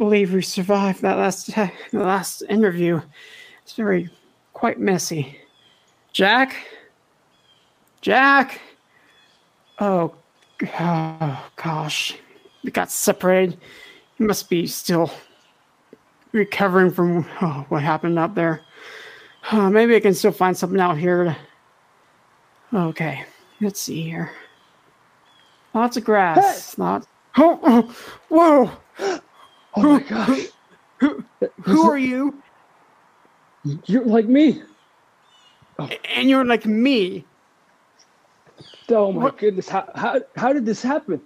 believe we survived that last the last interview. It's very quite messy. Jack? Jack? Oh, oh gosh. We got separated. He must be still recovering from oh, what happened up there. Oh, maybe I can still find something out here. Okay, let's see here. Lots of grass. Hey. Lots. Oh, oh, whoa! Oh my gosh! Who, who are you? You're like me. Oh. And you're like me. Oh my what? goodness! How how how did this happen?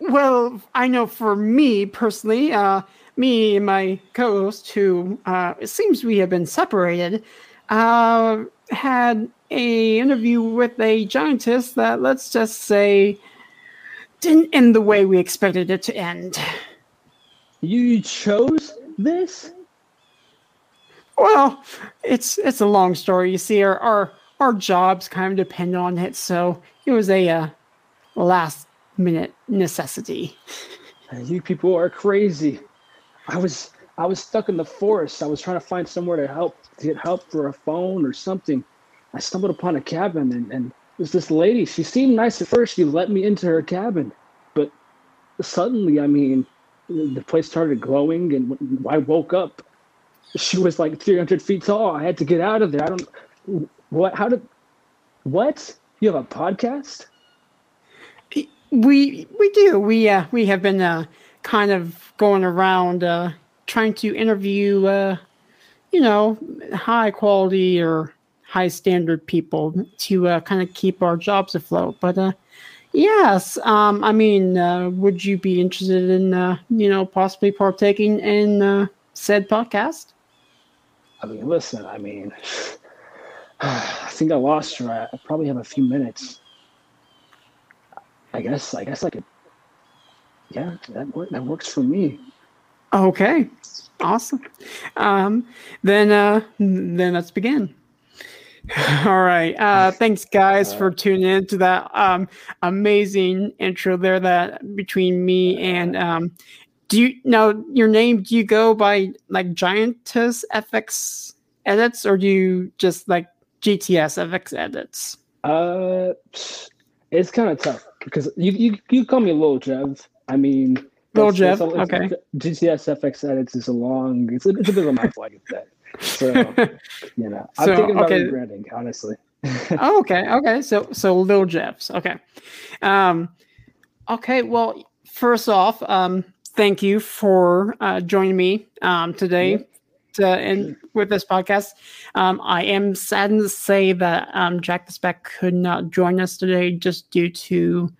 Well, I know for me personally, uh, me and my co-host, who uh, it seems we have been separated, uh, had a interview with a giantess that let's just say didn't end the way we expected it to end. You chose this? Well, it's it's a long story. You see, our our, our jobs kind of depend on it, so it was a uh, last minute necessity. You people are crazy. I was I was stuck in the forest. I was trying to find somewhere to help to get help for a phone or something. I stumbled upon a cabin and, and it was this lady. She seemed nice at first. She let me into her cabin. But suddenly, I mean, the place started glowing and I woke up. She was like 300 feet tall. I had to get out of there. I don't what how did what? You have a podcast? We we do. We uh we have been uh kind of going around uh trying to interview uh you know high quality or high standard people to uh, kind of keep our jobs afloat. But uh, yes, um, I mean, uh, would you be interested in uh, you know possibly partaking in uh, said podcast? I mean, listen. I mean, I think I lost her. I probably have a few minutes. I guess. I guess I could. Yeah, that work, that works for me. Okay, awesome. Um, then uh, then let's begin. All right. Uh, thanks, guys, for tuning in to that um, amazing intro there. That between me and um, do you know your name? Do you go by like Giantess FX edits, or do you just like GTS FX edits? Uh, it's kind of tough because you you you call me Lil Jev. I mean, Lil Jev. okay. GTS FX edits is a long. It's a, it's a bit of a mouthful. I get that. So you know, I'm so, thinking about okay. rebranding, honestly. oh, okay, okay. So so Lil Jeffs. Okay. Um okay, well, first off, um, thank you for uh, joining me um today. Yep. To, and with this podcast, um, I am saddened to say that um, Jack the Spec could not join us today just due to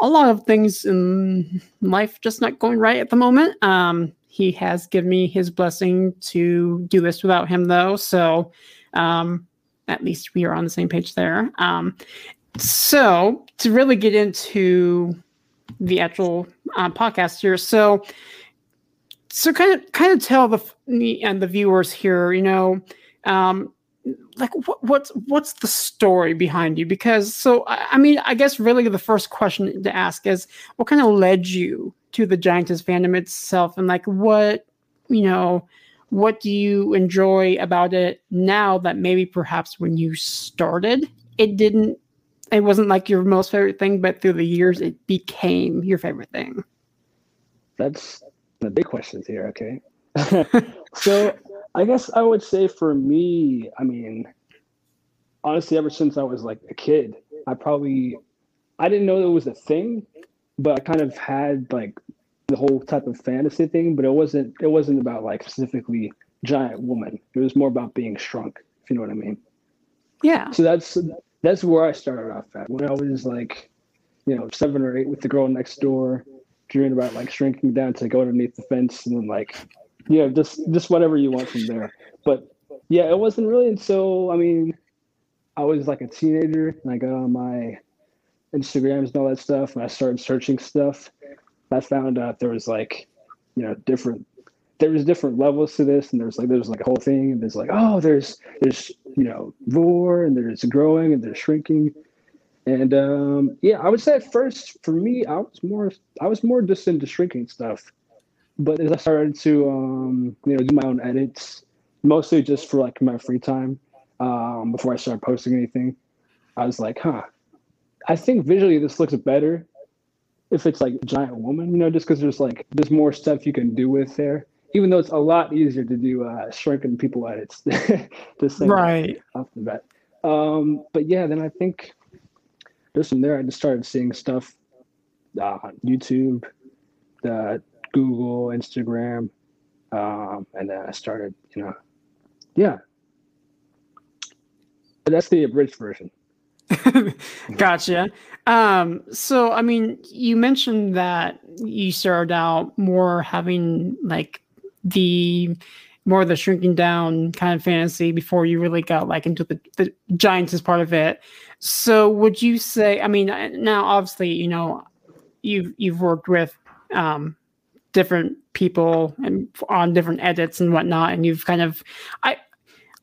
a lot of things in life just not going right at the moment. Um, he has given me his blessing to do this without him, though. So um, at least we are on the same page there. Um, so to really get into the actual uh, podcast here, so so kind of kind of tell the and the viewers here, you know, um, like what, what's what's the story behind you? Because so I, I mean, I guess really the first question to ask is what kind of led you to the Giantess fandom itself? And like what you know what do you enjoy about it now that maybe perhaps when you started it didn't it wasn't like your most favorite thing but through the years it became your favorite thing? That's the big questions here okay. So i guess i would say for me i mean honestly ever since i was like a kid i probably i didn't know it was a thing but I kind of had like the whole type of fantasy thing, but it wasn't it wasn't about like specifically giant woman. It was more about being shrunk, if you know what I mean. Yeah. So that's that's where I started off at when I was like, you know, seven or eight with the girl next door, dreaming about like shrinking down to go underneath the fence and then like, yeah, just just whatever you want from there. But yeah, it wasn't really until I mean, I was like a teenager and I got on my Instagrams and all that stuff, and I started searching stuff. I found out there was like, you know, different there was different levels to this, and there's like there's like a whole thing, and there's like oh, there's there's you know roar, and there's growing, and there's shrinking, and um, yeah, I would say at first for me, I was more I was more just into shrinking stuff, but as I started to um, you know do my own edits, mostly just for like my free time, um, before I started posting anything, I was like, huh, I think visually this looks better if it's like giant woman, you know, just because there's like there's more stuff you can do with there. Even though it's a lot easier to do uh, shrinking people edits, just right off the bat. Um, but yeah, then I think just from there, I just started seeing stuff uh, on YouTube, uh, Google, Instagram, um, and then I started, you know, yeah. But that's the abridged version. gotcha. Um, so I mean, you mentioned that you started out more having like the more the shrinking down kind of fantasy before you really got like into the, the giants as part of it. So would you say? I mean, now obviously you know you've you've worked with um, different people and on different edits and whatnot, and you've kind of I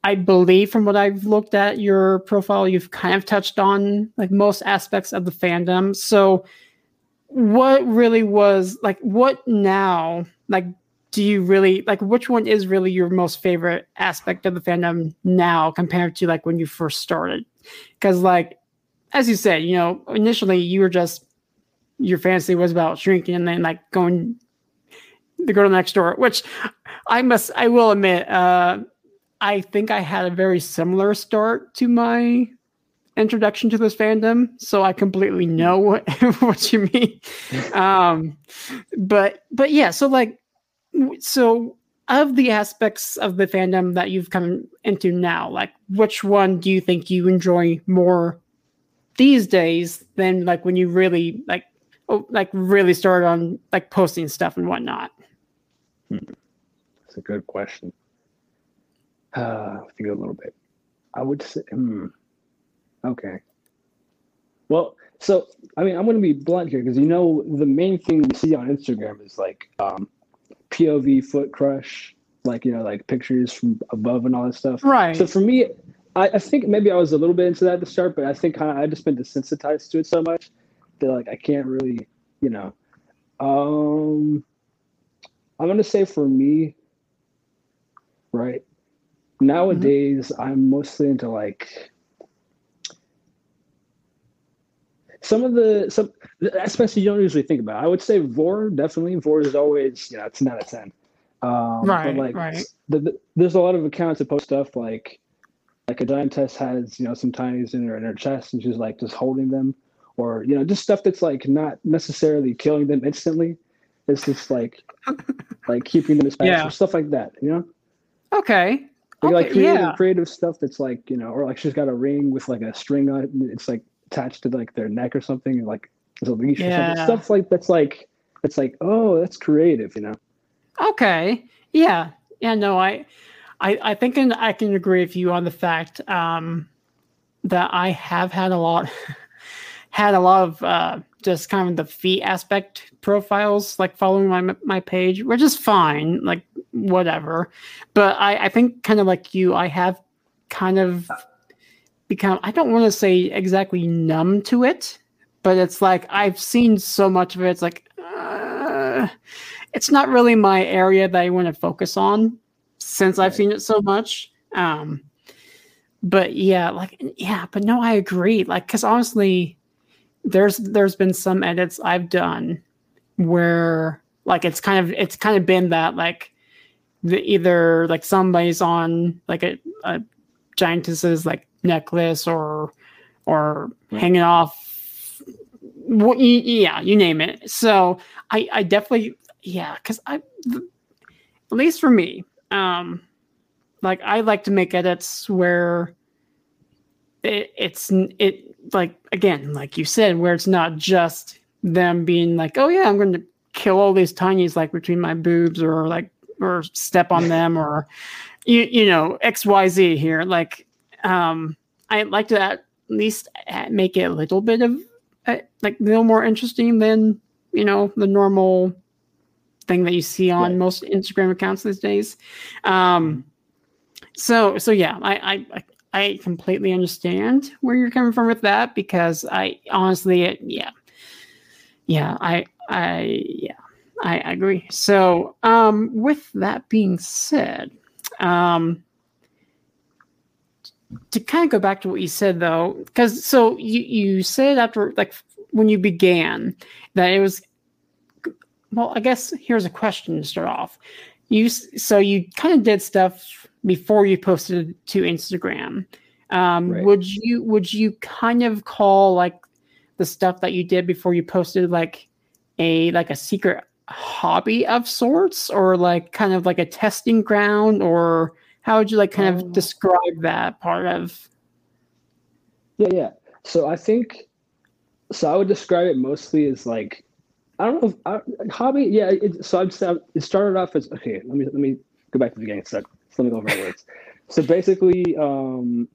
I believe from what I've looked at your profile, you've kind of touched on like most aspects of the fandom. So what really was like what now like do you really like which one is really your most favorite aspect of the fandom now compared to like when you first started because like as you said you know initially you were just your fantasy was about shrinking and then like going the girl next door which i must i will admit uh I think I had a very similar start to my introduction to this fandom, so I completely know what, what you mean. Um, but but yeah, so like so of the aspects of the fandom that you've come into now, like which one do you think you enjoy more these days than like when you really like oh, like really started on like posting stuff and whatnot? Hmm. That's a good question uh, think a little bit. I would say, hmm, okay. Well, so I mean, I'm going to be blunt here because you know the main thing we see on Instagram is like um, POV foot crush, like you know, like pictures from above and all that stuff. Right. So for me, I, I think maybe I was a little bit into that at the start, but I think I, I just been desensitized to it so much that like I can't really, you know. Um, I'm gonna say for me, right? Nowadays mm-hmm. i'm mostly into like some of the some especially you don't usually think about i would say vor definitely. Vor is always you know 10 out of 10 um right, but like right. The, the, there's a lot of accounts that post stuff like like a giantess has you know some tinies in her in her chest and she's like just holding them. Or you know just stuff that's like not necessarily killing them instantly. It's just like like keeping them as fast yeah. or stuff like that you know? Okay like, okay, like creative, yeah. creative stuff that's like you know, or like she's got a ring with like a string on it, and it's like attached to like their neck or something, and like there's a leash yeah. or something. Stuff like that's like it's like oh, that's creative, you know. Okay. Yeah. Yeah. No, I, I, I think and I can agree with you on the fact um, that I have had a lot, had a lot of uh, just kind of the feet aspect profiles, like following my my page, which is fine. Like whatever. But I, I think kind of like you, I have kind of become I don't want to say exactly numb to it, but it's like I've seen so much of it. It's like uh, it's not really my area that I want to focus on since I've seen it so much. Um, but yeah, like yeah, but no, I agree. Like, because honestly, there's there's been some edits I've done where like it's kind of it's kind of been that like the, either like somebody's on like a, a giantess's like necklace or or right. hanging off what yeah you name it so i i definitely yeah because i at least for me um like i like to make edits where it, it's it like again like you said where it's not just them being like oh yeah i'm going to kill all these tinies like between my boobs or like or step on them or you you know xyz here. Like um i'd like to at least make it a little bit of uh, like a little more interesting than you know the normal thing that you see on right. most instagram accounts these days. Um so so yeah I, I i completely understand where you're coming from with that because i honestly it, yeah. Yeah i i yeah I agree. So, um, with that being said, um, to kind of go back to what you said though, because so you you said after like when you began that it was well, I guess here's a question to start off. You so you kind of did stuff before you posted to Instagram. Um, right. Would you would you kind of call like the stuff that you did before you posted like a like a secret hobby of sorts, or like kind of like a testing ground, or how would you like kind of um, describe that part of? Yeah, yeah. So I think so. I would describe it mostly as like I don't know. If, I, hobby, yeah. It, so I'm, it started off as okay. Let me let me go back to the beginning. So let me go over my words. So basically, um,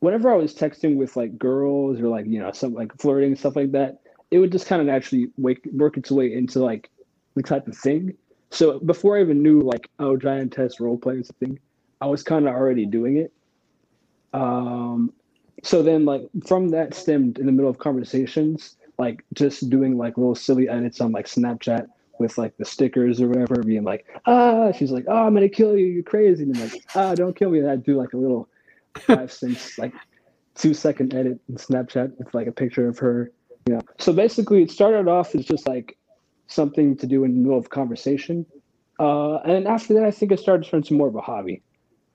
whenever I was texting with like girls or like you know some like flirting stuff like that, it would just kind of naturally wake, work its way into like the type of thing. So before I even knew like oh giantess role play was a thing, I was kind of already doing it. Um, so then like from that stemmed in the middle of conversations like just doing like little silly edits on like Snapchat with like the stickers or whatever, being like, ah, she's like, oh, I'm gonna kill you, you're crazy, and I'm like, ah, don't kill me. And I do like a little five cents, like two second edit in Snapchat with like a picture of her, know. So basically, it started off as just like something to do in the middle of conversation, uh, and after that, I think it started to turn to more of a hobby.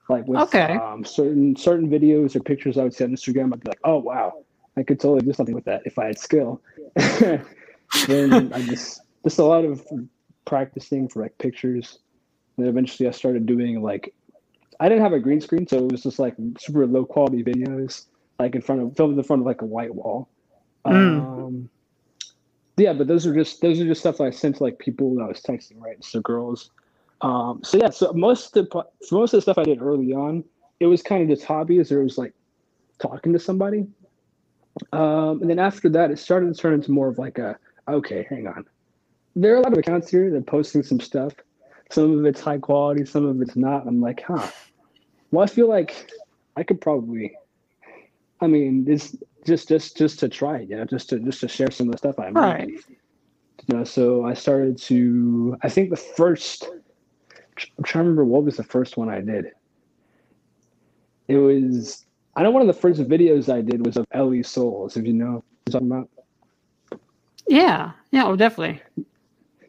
Like with okay. um, certain certain videos or pictures I would see on Instagram, I'd be like, oh wow, I could totally do something with that if I had skill. then I just just a lot of practicing for like pictures. And then eventually I started doing like I didn't have a green screen, so it was just like super low quality videos, like in front of filmed in front of like a white wall. Mm. Um, yeah, but those are just those are just stuff I sent to like people that I was texting, right? So girls. Um, so yeah, so most of the most of the stuff I did early on, it was kind of just hobbies, or it was like talking to somebody. Um, and then after that, it started to turn into more of like a okay, hang on. There are a lot of accounts here that are posting some stuff. Some of it's high quality, some of it's not. I'm like, huh. Well, I feel like I could probably. I mean, it's just just just to try it, you know, just to just to share some of the stuff I'm Right. You know, so I started to. I think the first. I'm trying to remember what was the first one I did. It was I know one of the first videos I did was of Ellie Souls, if you know what I'm talking about. Yeah, yeah, oh, definitely.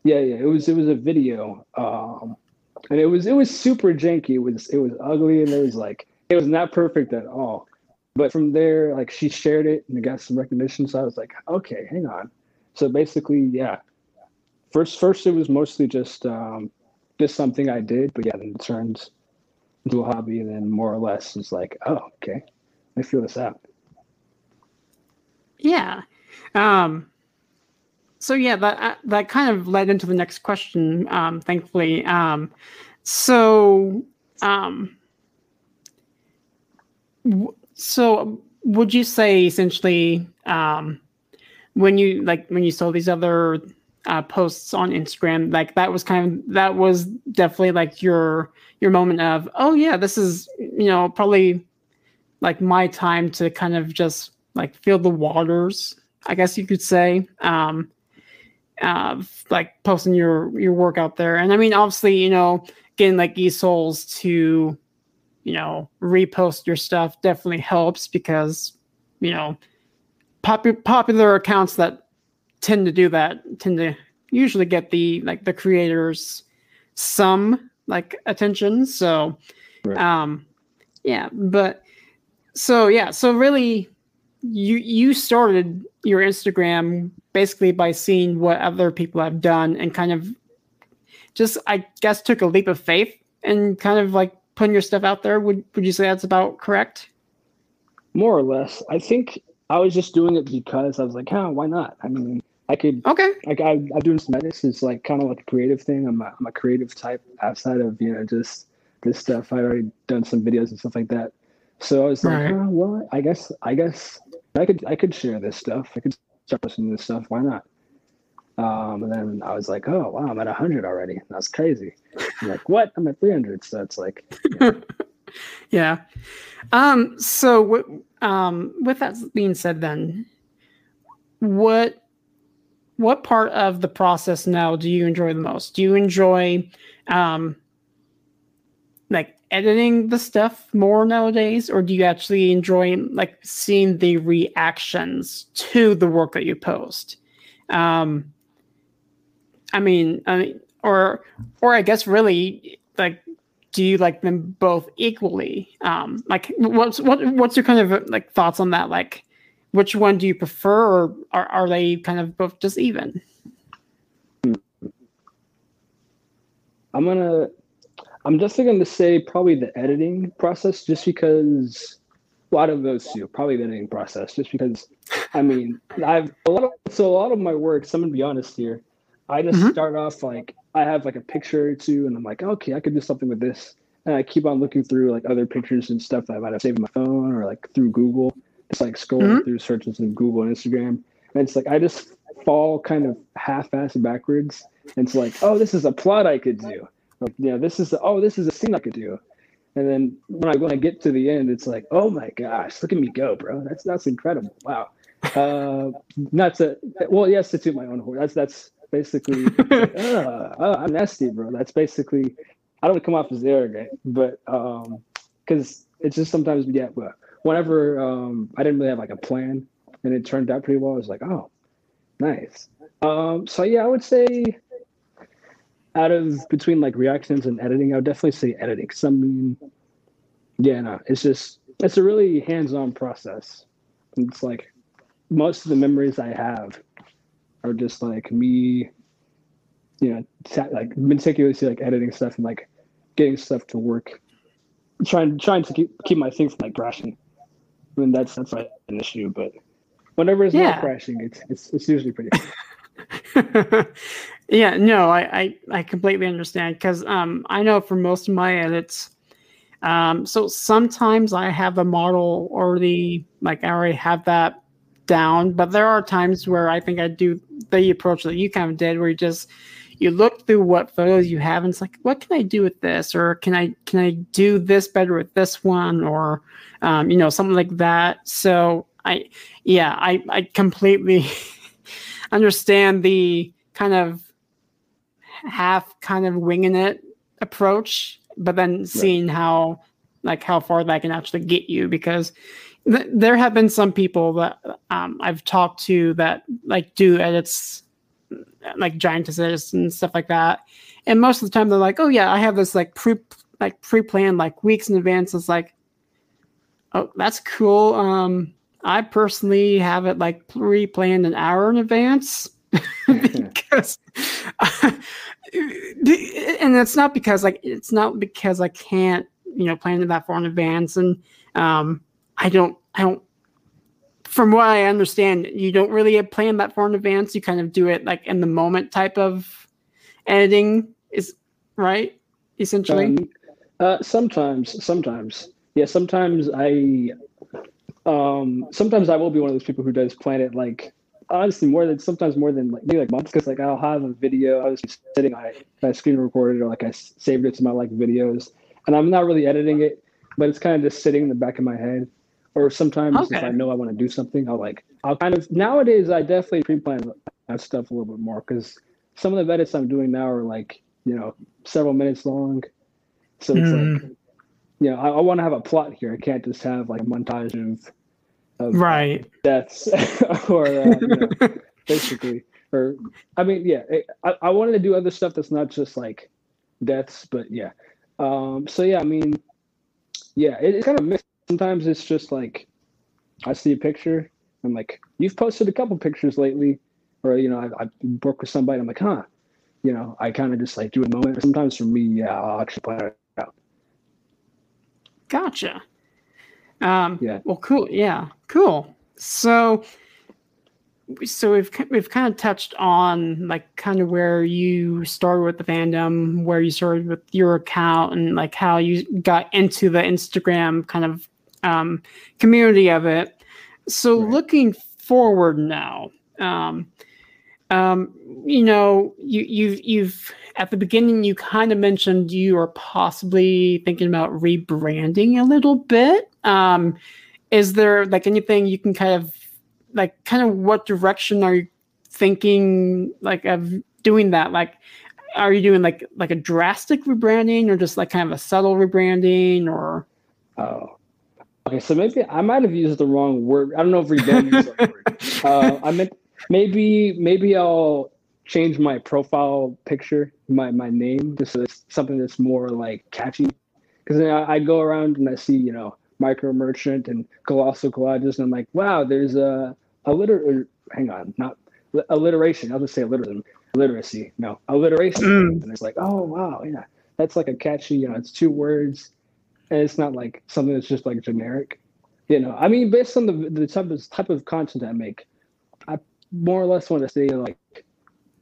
Yeah, yeah. It was it was a video. Um and it was it was super janky. It was it was ugly and it was like it was not perfect at all. But from there, like she shared it and it got some recognition. So I was like, okay, hang on. So basically, yeah. First first it was mostly just um just something I did, but yeah, then it turned into a hobby and then more or less it's like, oh, okay. I feel this out. Yeah. Um, so yeah, that uh, that kind of led into the next question. Um, thankfully, um, so um, so would you say essentially um, when you like when you saw these other uh, posts on Instagram, like that was kind of that was definitely like your your moment of oh yeah, this is you know probably like my time to kind of just like feel the waters, I guess you could say. Um, uh, like posting your your work out there, and I mean, obviously, you know, getting like eSouls to, you know, repost your stuff definitely helps because, you know, popu- popular accounts that tend to do that tend to usually get the like the creators some like attention. So, right. um, yeah, but so yeah, so really, you you started your Instagram basically by seeing what other people have done and kind of just I guess took a leap of faith and kind of like putting your stuff out there. Would would you say that's about correct? More or less. I think I was just doing it because I was like, huh, why not? I mean, I could. Okay. Like I, I'm doing some edits. It's like kind of like a creative thing. I'm a, I'm a creative type outside of you know just this stuff. I already done some videos and stuff like that. So I was like, oh, well, I guess I guess I could I could share this stuff. I could start posting this stuff. Why not? Um, and then I was like, oh wow, I'm at hundred already. That's crazy. I'm like, what? I'm at 300. So it's like, yeah. yeah. Um. So, w- um, with that being said, then, what what part of the process now do you enjoy the most? Do you enjoy um like editing the stuff more nowadays or do you actually enjoy like seeing the reactions to the work that you post? Um I mean, I mean or or I guess really like do you like them both equally? Um like what's what what's your kind of like thoughts on that like which one do you prefer or are, are they kind of both just even i'm gonna i'm just to say probably the editing process just because a lot of those two probably the editing process just because i mean i've a lot of so a lot of my work so i'm gonna be honest here i just mm-hmm. start off like i have like a picture or two and i'm like okay i could do something with this and i keep on looking through like other pictures and stuff that i might have saved on my phone or like through google it's like scrolling mm-hmm. through searches in Google and Instagram. And it's like I just fall kind of half-assed backwards. And it's like, oh, this is a plot I could do. Like, you know, this is oh, this is a scene I could do. And then when I when I get to the end, it's like, oh my gosh, look at me go, bro. That's that's incredible. Wow. Uh, not to well, yes, to toot my own horn. That's that's basically like, uh, uh, I'm nasty, bro. That's basically I don't come off as arrogant, but um, because it's just sometimes yeah, but whenever um, I didn't really have like a plan and it turned out pretty well, I was like, oh, nice. Um, so yeah, I would say out of between like reactions and editing, I would definitely say editing. Cause I mean, yeah, no, it's just it's a really hands-on process. It's like most of the memories I have are just like me, you know, like meticulously like editing stuff and like getting stuff to work, trying trying to keep keep my things from like crashing. I mean, that's that's not an issue, but whenever it's yeah. not crashing, it's it's it's usually pretty. yeah, no, I, I I completely understand because um I know for most of my edits, um so sometimes I have a model already like I already have that down, but there are times where I think I do the approach that you kind of did, where you just you look through what photos you have and it's like what can i do with this? Or can i can i do this better with this one? Or um, you know something like that. So i yeah i i completely understand the kind of half kind of winging it approach but then seeing right. how like how far that can actually get you because th- there have been some people that um, i've talked to that like do edits like giantesses and stuff like that. And most of the time they're like, oh yeah, I have this like pre like pre-planned like weeks in advance. It's like, oh, that's cool. Um, I personally have it like pre-planned an hour in advance because, and it's not because like it's not because I can't you know plan it that far in advance, and um, I don't I don't from what I understand, you don't really plan that far in advance. You kind of do it like in the moment type of editing, is right? Essentially. Um, uh, sometimes, sometimes, yeah. Sometimes I, um, sometimes I will be one of those people who does plan it like honestly more than sometimes more than like maybe like months because like I'll have a video I was sitting it, I screen recorded or like I saved it to my like videos and I'm not really editing it, but it's kind of just sitting in the back of my head or sometimes okay. if I know I want to do something, I'll like I'll kind of nowadays I definitely pre-plan that stuff a little bit more because some of the edits I'm doing now are like you know several minutes long, so it's mm. like you know I, I want to have a plot here. I can't just have like a montage of of right deaths or uh, know, basically or I mean yeah it, I, I wanted to do other stuff that's not just like deaths, but yeah. Um, so yeah, I mean, yeah, it, it's kind of mixed sometimes it's just like I see a picture. I'm like, you've posted a couple pictures lately, or you know, I, I work with somebody. I'm like, huh, you know, I kind of just like do a moment. Sometimes for me, yeah, I'll actually plan it out. Gotcha. Um, yeah. Well, cool. Yeah, cool. So, so we've we've kind of touched on like kind of where you started with the fandom, where you started with your account, and like how you got into the Instagram kind of um, community of it. So right. looking forward now, um, um, you know, you you've you've at the beginning you kind of mentioned you are possibly thinking about rebranding a little bit. Um, is there like anything you can kind of like kind of what direction are you thinking like of doing that? Like, are you doing like like a drastic rebranding or just like kind of a subtle rebranding or? Oh, okay. So maybe I might have used the wrong word. I don't know if rebranding is the word. Uh, I meant maybe maybe I'll change my profile picture, my my name, just so it's something that's more like catchy. Because I, I go around and I see you know micro merchant and colossal collages, and I'm like, wow, there's a a liter. Hang on, not alliteration. I'll just say alliteration. Literacy, no alliteration. Mm. And it's like, oh wow, yeah, that's like a catchy. You know, it's two words, and it's not like something that's just like generic. You know, I mean, based on the the type of type of content I make, I more or less want to stay like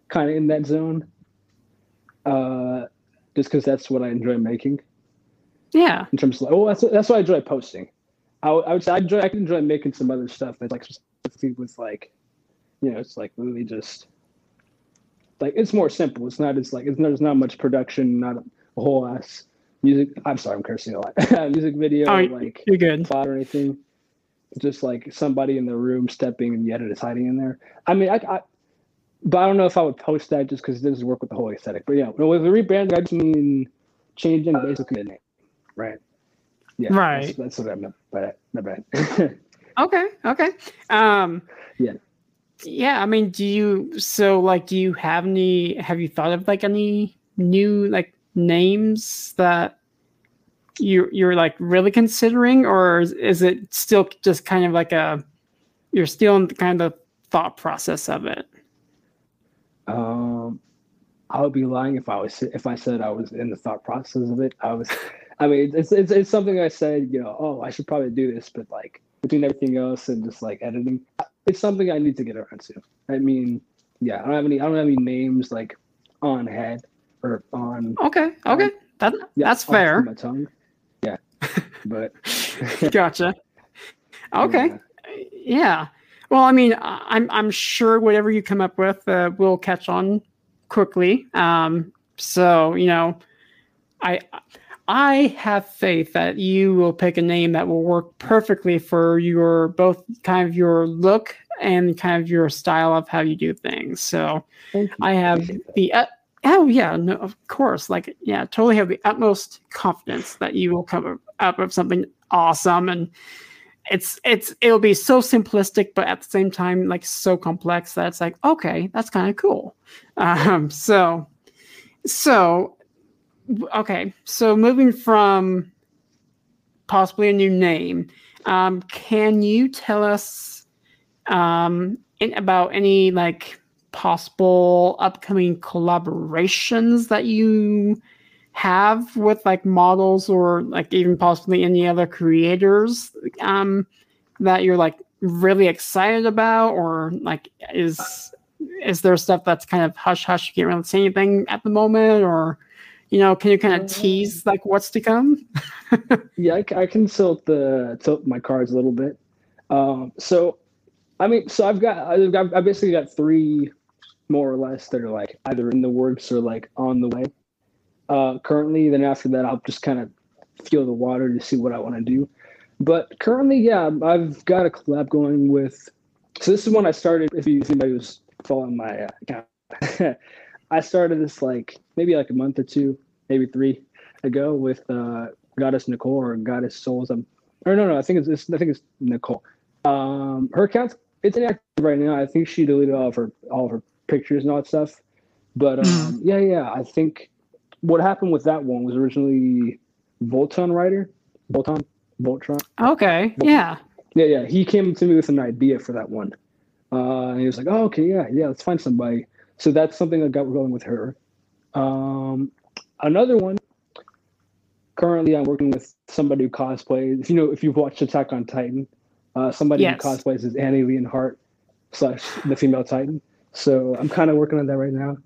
kind of in that zone. Uh, just because that's what I enjoy making. Yeah. In terms of like, oh, that's that's what I enjoy posting. I, I would say I enjoy I can enjoy making some other stuff that's like specifically with like, you know, it's like really just like it's more simple. It's not as like it's there's not much production, not a whole ass music. I'm sorry, I'm cursing a lot. music video, oh, like you're good. Plot or anything. Just like somebody in the room stepping and yet it is hiding in there. I mean, I, I but I don't know if I would post that just because it doesn't work with the whole aesthetic. But yeah, with the rebranding, I just mean changing basically the name, right? Yeah, right. That's, that's what I meant by that. Not bad. okay. Okay. Um, yeah. Yeah. I mean, do you so like do you have any? Have you thought of like any new like names that you you're like really considering, or is, it still just kind of like a you're still in the kind of thought process of it? Um, I would be lying if I was if I said I was in the thought process of it. I was, I mean, it's it's, it's something I said, you know, oh, I should probably do this, but like between everything else and just like editing, it's something I need to get around to. I mean, yeah, I don't have any, I don't have any names like on head or on. Okay, okay, that yeah, that's fair. My tongue, yeah, but gotcha. Okay, yeah. yeah. Well, I mean, I'm I'm sure whatever you come up with uh, will catch on quickly. Um, so you know, I I have faith that you will pick a name that will work perfectly for your both kind of your look and kind of your style of how you do things. So I have the uh, oh yeah, no, of course, like yeah, totally have the utmost confidence that you will come up with something awesome and it's it's it'll be so simplistic but at the same time like so complex that it's like okay that's kind of cool. Um so so okay so moving from possibly a new name um can you tell us um in, about any like possible upcoming collaborations that you have with like models or like even possibly any other creators um, that you're like really excited about? Or like is is there stuff that's kind of hush hush you can't really say anything at the moment? Or you know can you kind of uh, tease like what's to come? Yeah I, I, can tilt the tilt my cards a little bit. Um, so i mean so i've got I've, got, I've basically got three more or less that are like either in the works or like on the way uh, currently. Then after that, I'll just kind of feel the water to see what I want to do. But currently, yeah, I've got a collab going with. So this is when I started. If, you, anybody was following my uh, account, I started this like maybe like a month or two, maybe three ago with uh, Goddess Nicole or Goddess Souls. Um, or no, no, I think it's, it's I think it's Nicole. Um, her account it's inactive right now. I think she deleted all of her all of her pictures and all that stuff. But um, mm. yeah, yeah, I think what happened with that one was originally Voltron writer, Voltron, Voltron. Okay, yeah, yeah, yeah. He came to me with an idea for that one, uh, and he was like, "Oh, okay, yeah, yeah, let's find somebody." So that's something I got going with her. Um, another one. Currently, I'm working with somebody who cosplays. If you know, if you've watched Attack on Titan, uh, somebody yes. who cosplays as Annie Leonhardt slash the female Titan. So I'm kind of working on that right now.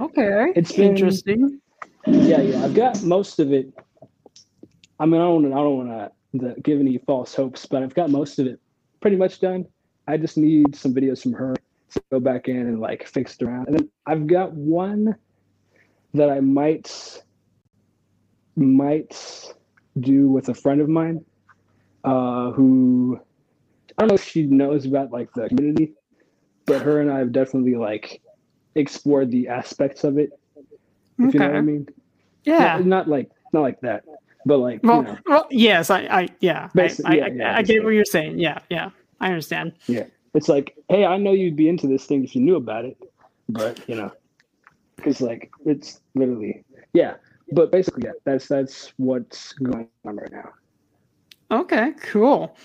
okay, it's been, interesting. Yeah, yeah. I've got most of it. I mean, I don't, I don't want to give any false hopes, but I've got most of it pretty much done. I just need some videos from her to go back in and like fix it around. And then I've got one that I might might do with a friend of mine uh, who I don't know if she knows about like the community but her and I have definitely like explored the aspects of it. If you know what I mean? Yeah. Not, not like not like that, but like Well, you know, well, yes, I, I yeah, I, I, yeah, I, yeah, I get what you're saying. Yeah, yeah, I understand. Yeah, it's like, hey, I know you'd be into this thing if you knew about it, but you know, because like it's literally yeah. But basically, yeah, that's that's what's going on right now. Okay, cool.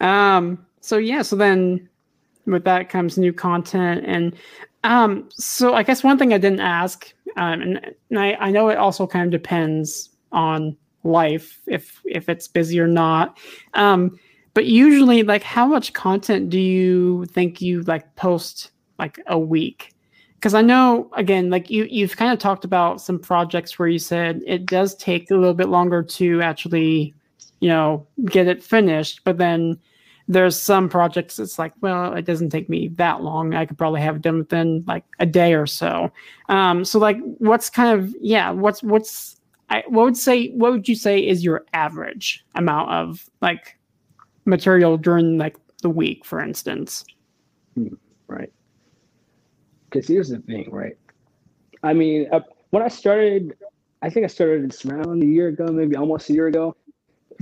Um, so yeah, so then with that comes new content, and um, so I guess one thing I didn't ask, um, and, and I, I know it also kind of depends on life if if it's busy or not. Um, but usually, like, how much content do you think you like post like a week? Because I know again, like you you've kind of talked about some projects where you said it does take a little bit longer to actually you know get it finished but then there's some projects it's like well it doesn't take me that long i could probably have it done within like a day or so um so like what's kind of yeah what's what's i what would say what would you say is your average amount of like material during like the week for instance right? Because here's the thing, right? I mean, uh, when I started, I think I started around a year ago, maybe almost a year ago.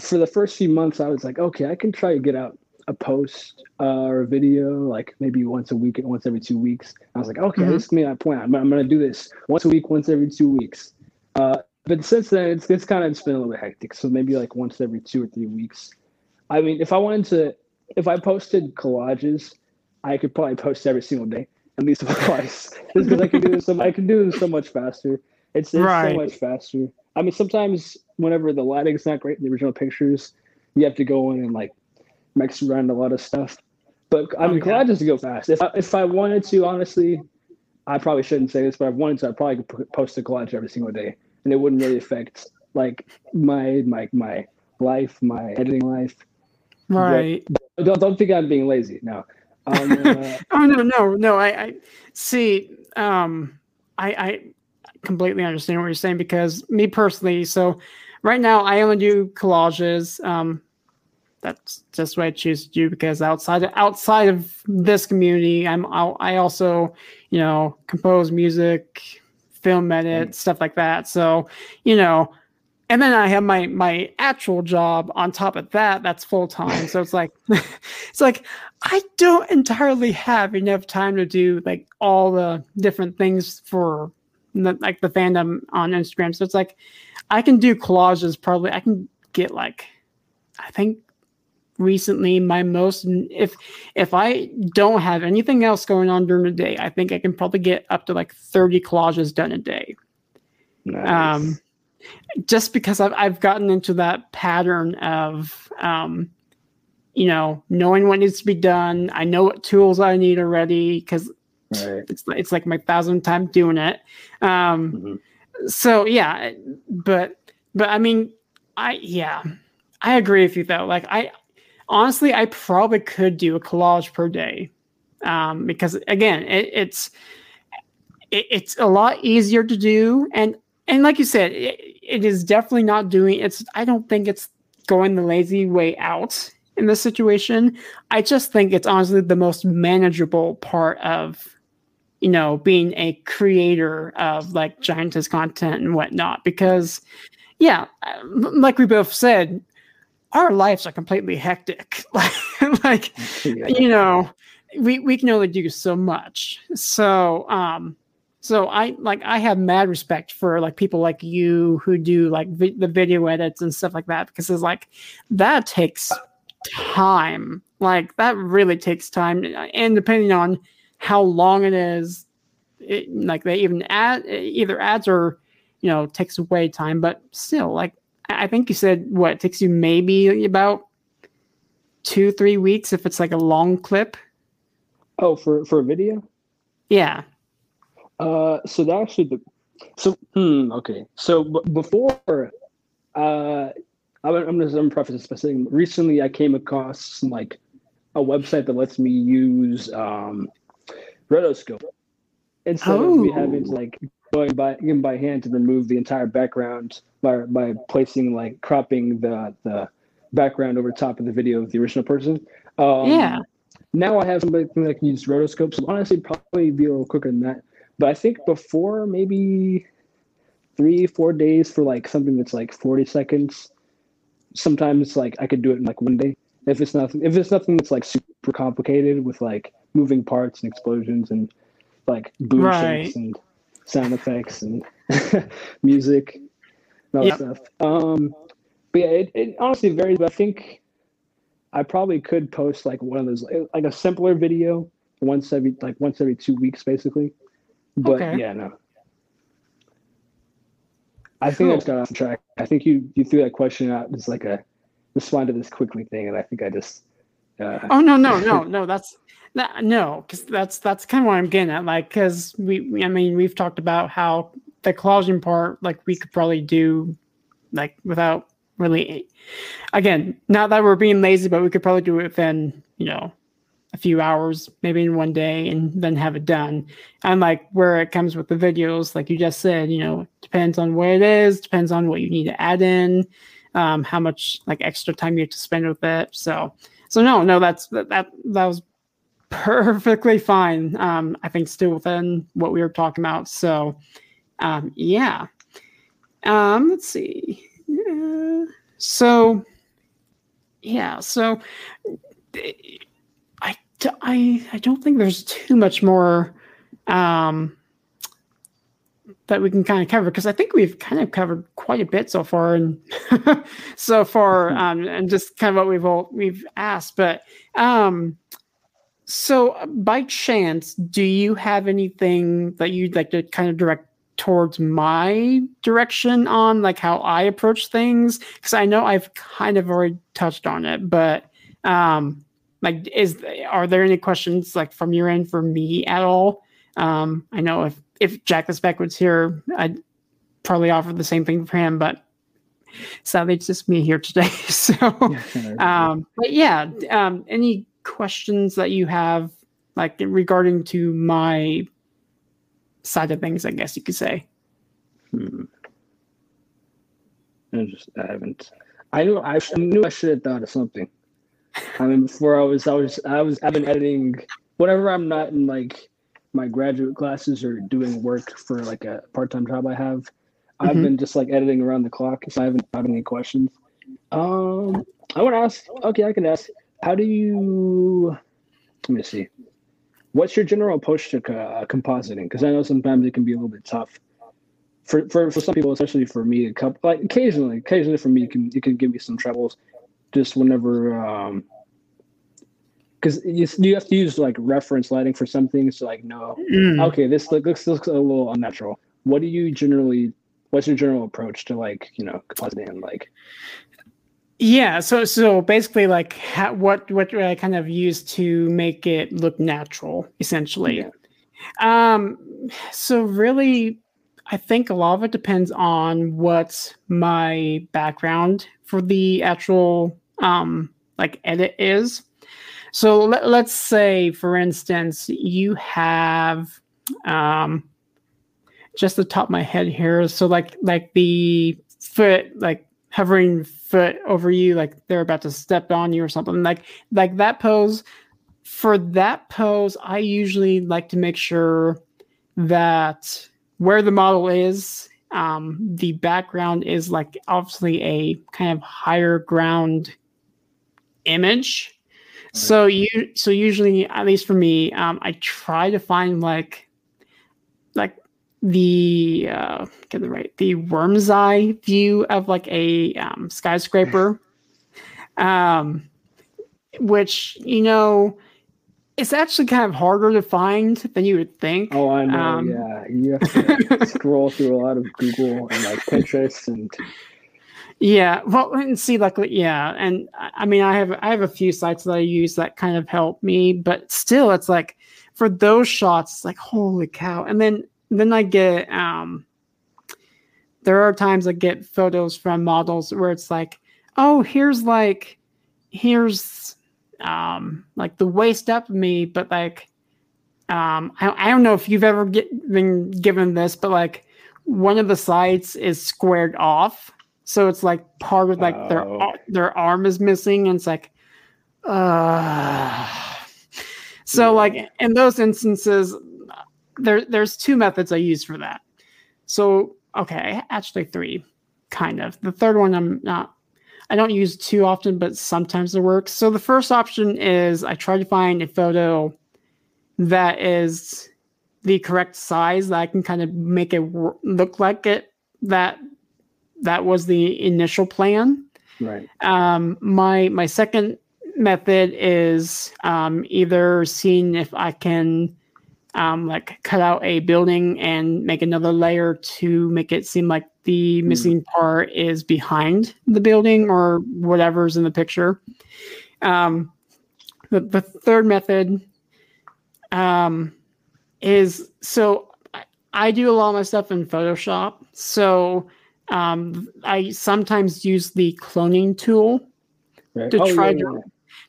For the first few months, I was like, okay, I can try to get out a post uh, or a video, like maybe once a week, and once every two weeks. I was like, okay, Mhm. this is me my plan. I'm, I'm going to do this once a week, once every two weeks. Uh, but since then, it's, it's kind of it's been a little bit hectic. So maybe like once every two or three weeks. I mean, if I wanted to, if I posted collages, I could probably post every single day at least twice. Just because I can do this, so I can do this so much faster. It's, it's Right. so much faster. I mean, sometimes whenever the lighting's not great in the original pictures, you have to go in and like mix around a lot of stuff. But I mean, Okay. to go fast. If I, if I wanted to, honestly, I probably shouldn't say this, but if I wanted to, I probably could post a collage every single day, and it wouldn't really affect like my my my life, my editing life. right Don't don't think I'm being lazy. No. Um, uh, oh no no no i i see um i i completely understand what you're saying because me personally so right now i only do collages um that's just what i choose to do because outside of, outside of this community i'm I'll- also you know compose music film edit mm. stuff like that so you know and then i have my my actual job on top of that that's full time so it's like it's like I don't entirely have enough time to do like all the different things for the, like the fandom on Instagram. So it's like I can do collages probably. I can get like I think recently my most if if I don't have anything else going on during the day, I think I can probably get up to like 30 collages done a day nice. um, just because I've, I've gotten into that pattern of um, you know knowing what needs to be done i know what tools i need already because right. it's, it's like my thousandth time doing it um, Mhm. so yeah but but i mean i yeah i agree with you though like i honestly i probably could do a collage per day. Um, because again it, it's it, it's a lot easier to do. And and like you said it, it is definitely not doing it's i don't think it's going the lazy way out in this situation. I just think it's honestly the most manageable part of you know being a creator of like giantess content and whatnot. Because yeah uh, like we both said our lives are completely hectic. Like Yeah. you know we we can only do so much. So um so i like i have mad respect for like people like you who do like vi- the video edits and stuff like that because it's like that takes time. Like that really takes time. And depending on how long it is it, like they even add either ads or you know takes away time. But still like i think you said what it takes you maybe about two three weeks if it's like a long clip Oh, for for a video. yeah Uh, so that actually the so hmm, okay. So b- before, uh, I'm, I'm just I'm preface this by saying recently I came across like a website that lets me use um, rotoscope instead of me having to Oh. like going by going by hand to remove the entire background by by placing like cropping the the background over top of the video of the original person. Um, Yeah. now I have somebody that can use rotoscope. So honestly, probably be a little quicker than that. But I think before maybe three, four days for like something that's like 40 seconds. Sometimes like I could do it in like one day. If it's nothing, if it's nothing that's like super complicated with like moving parts and explosions and like boom Right. shapes and sound effects and music and all Yep. stuff. Um, but yeah, it, it honestly varies. But I think I probably could post like one of those, like a simpler video once every like once every two weeks, basically. But Okay. yeah, no. I think I Cool. just got off track. I think you you threw that question out as like a respond to this quickly thing, and I think I just uh, Oh no no no no that's that no because that's that's kind of what I'm getting at like because we I mean we've talked about how the collaging part like we could probably do like without really again not that we're being lazy but we could probably do it within you know a few hours maybe in one day and then have it done. And like where it comes with the videos like you just said you know depends on what it is depends on what you need to add in um, how much like extra time you have to spend with it. So so no, no, that's that that, that was perfectly fine. Um, I think still within what we were talking about. So, um, yeah. Um, let's see. Yeah. So, yeah. So, I I I don't think there's too much more. Um, that we can kind of cover because I think we've kind of covered quite a bit so far and so far um, and just kind of what we've all we've asked but um so uh, by chance do you have anything that you'd like to kind of direct towards my direction on like how I approach things? Because I know I've kind of already touched on it but um like is are there any questions like from your end for me at all? Um I know if if Jack the Spec was here, I'd probably offer the same thing for him, but sadly it's just me here today. So, um, but yeah, um, any questions that you have, like regarding to my side of things, I guess you could say. Hmm. I just I haven't. I knew I, knew I should have thought of something. I mean, before I was I was I was I've been editing whenever I'm not in like my graduate classes or doing work for like a part time job I have. I've Mhm. been just like editing around the clock, so I haven't have any questions. Um, I want to ask. Okay, I can ask. How do you? Let me see. What's your general approach to uh, compositing? Because I know sometimes it can be a little bit tough for, for, for some people, especially for me, a couple like occasionally, occasionally for me, it can it can give me some troubles, just whenever um, because you you have to use like reference lighting for some things to like know Mm. okay this look, looks looks a little unnatural. What do you generally? What's your general approach to like you know compositing? Like Yeah, so so basically, like ha- what what do I kind of use to make it look natural, essentially. Yeah. Um, so really, I think a lot of it depends on what my background for the actual um like edit is. So let, let's say, for instance, you have um just the top of my head here. So like like the foot like hovering foot over you like they're about to step on you or something like like that pose for that pose i usually like to make sure that where the model is um, the background is like obviously a kind of higher ground image so you so usually at least for me um, i try to find like like the uh get the right the worm's eye view of like a um, skyscraper. Um which you know it's actually kind of harder to find than you would think. Oh I know Um, yeah. You have to scroll through a lot of Google and like Pinterest and yeah well and see like yeah and I mean i have i have a few sites that i use that kind of help me but still it's like for those shots it's like holy cow and then then i get um there are times i get photos from models where it's like oh here's like here's um like the waist up me but like um I, I don't know if you've ever get, been given this but like one of the sides is squared off so it's like part of like their Oh. ar- their arm is missing and it's like uh So, yeah. like in those instances, there there's two methods I use for that. So, okay, actually three, kind of. The third one I'm not. I don't use too often, but sometimes it works. So the first option is I try to find a photo that is the correct size that I can kind of make it look like it that that was the initial plan. Right. Um, my my second method is um, either seeing if I can um, like cut out a building and make another layer to make it seem like the mm. missing part is behind the building or whatever's in the picture. Um, the, the third method um, is so I, I do a lot of my stuff in Photoshop. So um, I sometimes use the cloning tool right. to oh, try yeah, to yeah.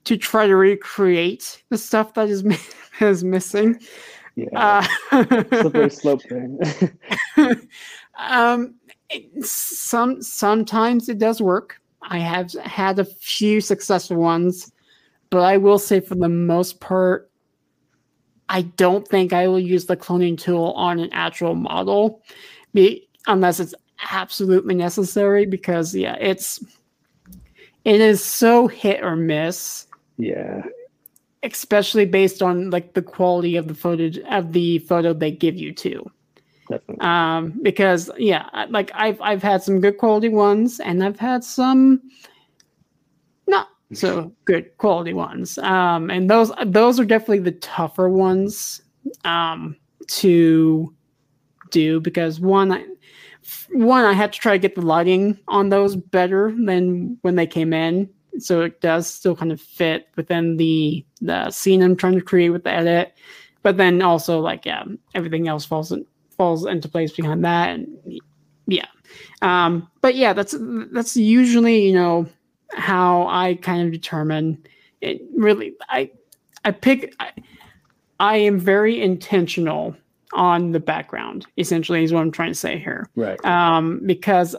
to try to recreate the stuff that is is missing. Yeah, uh, slippery slope thing. um, some sometimes it does work. I have had a few successful ones, but I will say for the most part, I don't think I will use the cloning tool on an actual model, be, unless it's absolutely necessary because yeah, it's it is so hit or miss. Yeah. Especially based on like the quality of the footage of the photo they give you too. Definitely. Um, because yeah, like I've I've had some good quality ones and I've had some not so good quality ones. Um, and those those are definitely the tougher ones um to do because one one, I had to try to get the lighting on those better than when they came in, so it does still kind of fit within the the scene I'm trying to create with the edit. But then also like yeah, everything else falls in, falls into place behind that, and yeah. Um, but yeah, that's that's usually you know how I kind of determine it. Really, I I pick. I, I am very intentional on the background essentially is what i'm trying to say here. Right. Um because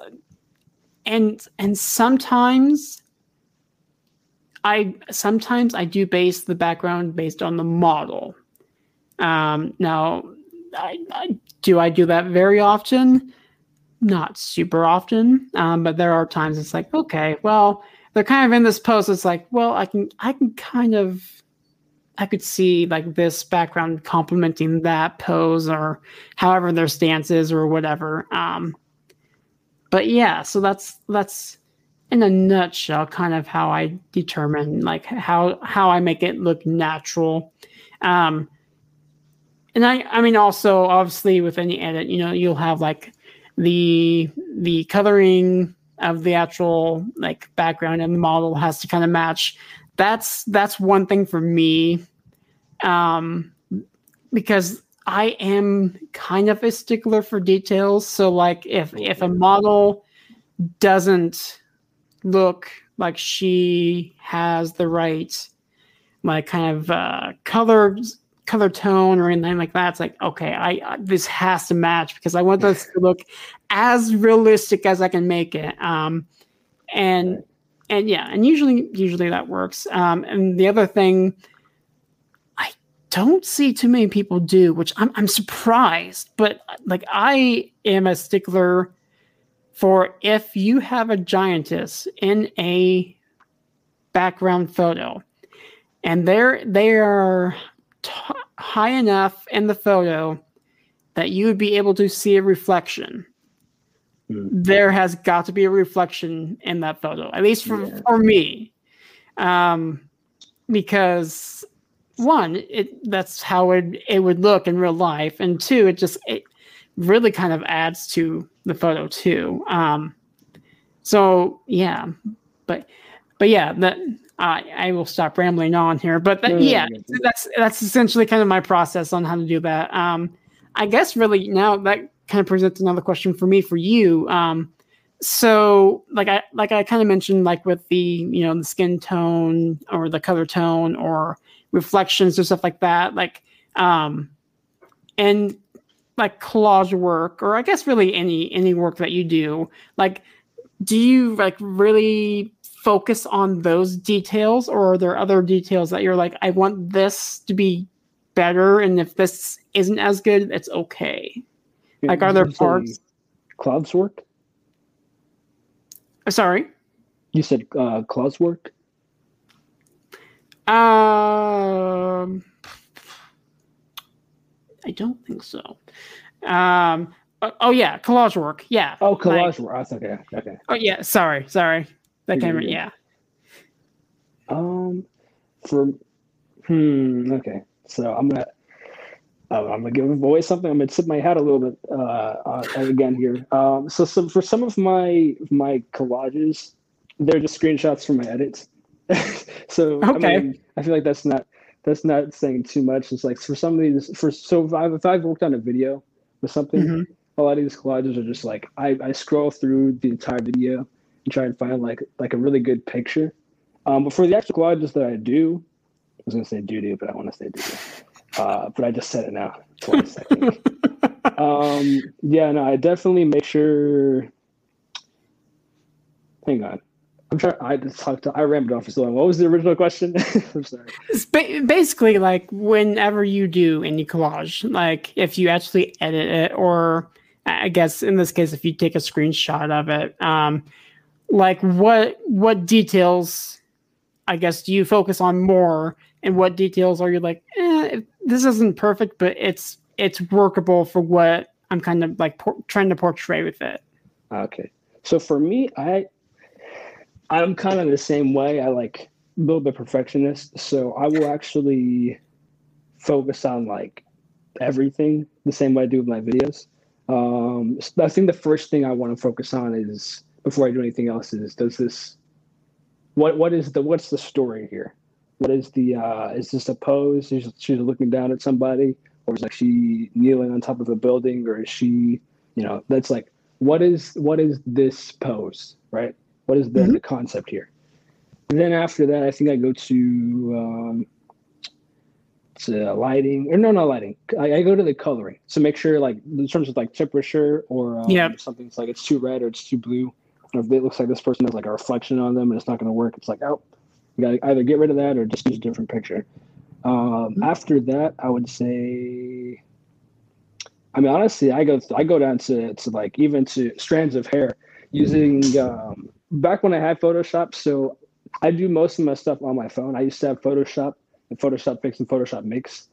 and and sometimes i sometimes i do base the background based on the model. Um now I, I do i do that very often? Not super often um, but there are times it's like okay well they're kind of in this pose. It's like well i can i can kind of I could see like this background complementing that pose or however their stance is or whatever. Um, but yeah, so that's that's in a nutshell kind of how I determine like how how I make it look natural. Um, and I I mean also obviously with any edit, you know, you'll have like the the coloring of the actual like background and the model has to kind of match that's that's one thing for me um because i am kind of a stickler for details. So like if if a model doesn't look like she has the right like kind of uh color color tone or anything like that it's like okay i, I this has to match because i want this to look as realistic as i can make it. Um and and yeah, and usually usually that works. Um, and the other thing I don't see too many people do, which I'm I'm surprised, but like I am a stickler for if you have a giantess in a background photo and they're they are t- high enough in the photo that you would be able to see a reflection Mm. there has got to be a reflection in that photo, at least for, yeah. for me. Um, because one, it that's how it it would look in real life, and two, it just it really kind of adds to the photo too. Um, so yeah, but but yeah, that I I will stop rambling on here. But that, yeah, that's that's essentially kind of my process on how to do that. Um, I guess really now that kind of presents another question for me for you. Um, so like I like I kind of mentioned like with the you know the skin tone or the color tone or reflections or stuff like that like um and like collage work or I guess really any any work that you do like do you like really focus on those details or are there other details that you're like i want this to be better and if this isn't as good it's okay like are there parts clouds work uh, sorry you said uh clouds work um i don't think so um uh, oh yeah, collage work. Yeah. Oh, collage like, work. That's okay. Okay. Oh yeah. Sorry. Sorry. That came. Yeah. Um, for hmm. Okay. So I'm gonna. Uh, I'm gonna give away something. I'm gonna tip my hat a little bit uh, uh, again here. Um, so, so for some of my my collages, they're just screenshots from my edits. so okay. I, mean, I feel like that's not that's not saying too much. It's like for some of these, for so if I've, if I've worked on a video with something, mm-hmm a lot of these collages are just like I, I scroll through the entire video and try and find like like a really good picture. Um, but for the actual collages that I do, I was gonna say do do, but I want to say do do. Uh, but I just said it now twice. I think. um, yeah, no, I definitely make sure. Hang on. I'm trying. I just talked. To, I rambled on for so long. What was the original question? I'm sorry. It's ba- basically like whenever you do any collage, like if you actually edit it or I guess in this case, if you take a screenshot of it, um, like what what details, I guess, do you focus on more, and what details are you like, eh, this isn't perfect, but it's it's workable for what I'm kind of like por- trying to portray with it. Okay, so for me, I I'm kind of the same way. I like a little bit perfectionist, so I will actually focus on like everything the same way I do with my videos. Um, I think the first thing I want to focus on is before I do anything else is does this what what is the what's the story here? What is the uh, is this a pose? She's, she's looking down at somebody, or is like she kneeling on top of a building, or is she you know that's like what is what is this pose right? What is the, mm-hmm. the concept here? And then after that, I think I go to um, to lighting or no, not lighting. I, I, go to the coloring. So make sure like in terms of like temperature or um, yeah. something's like it's too red or it's too blue. Or if it looks like this person has like a reflection on them and it's not going to work, it's like, oh, you got to either get rid of that or just use a different picture. Um, mm-hmm. After that, I would say, I mean, honestly, I go I go down to to like even to strands of hair using um, back when I had Photoshop. So I do most of my stuff on my phone. I used to have Photoshop and Photoshop Fix and Photoshop Mix.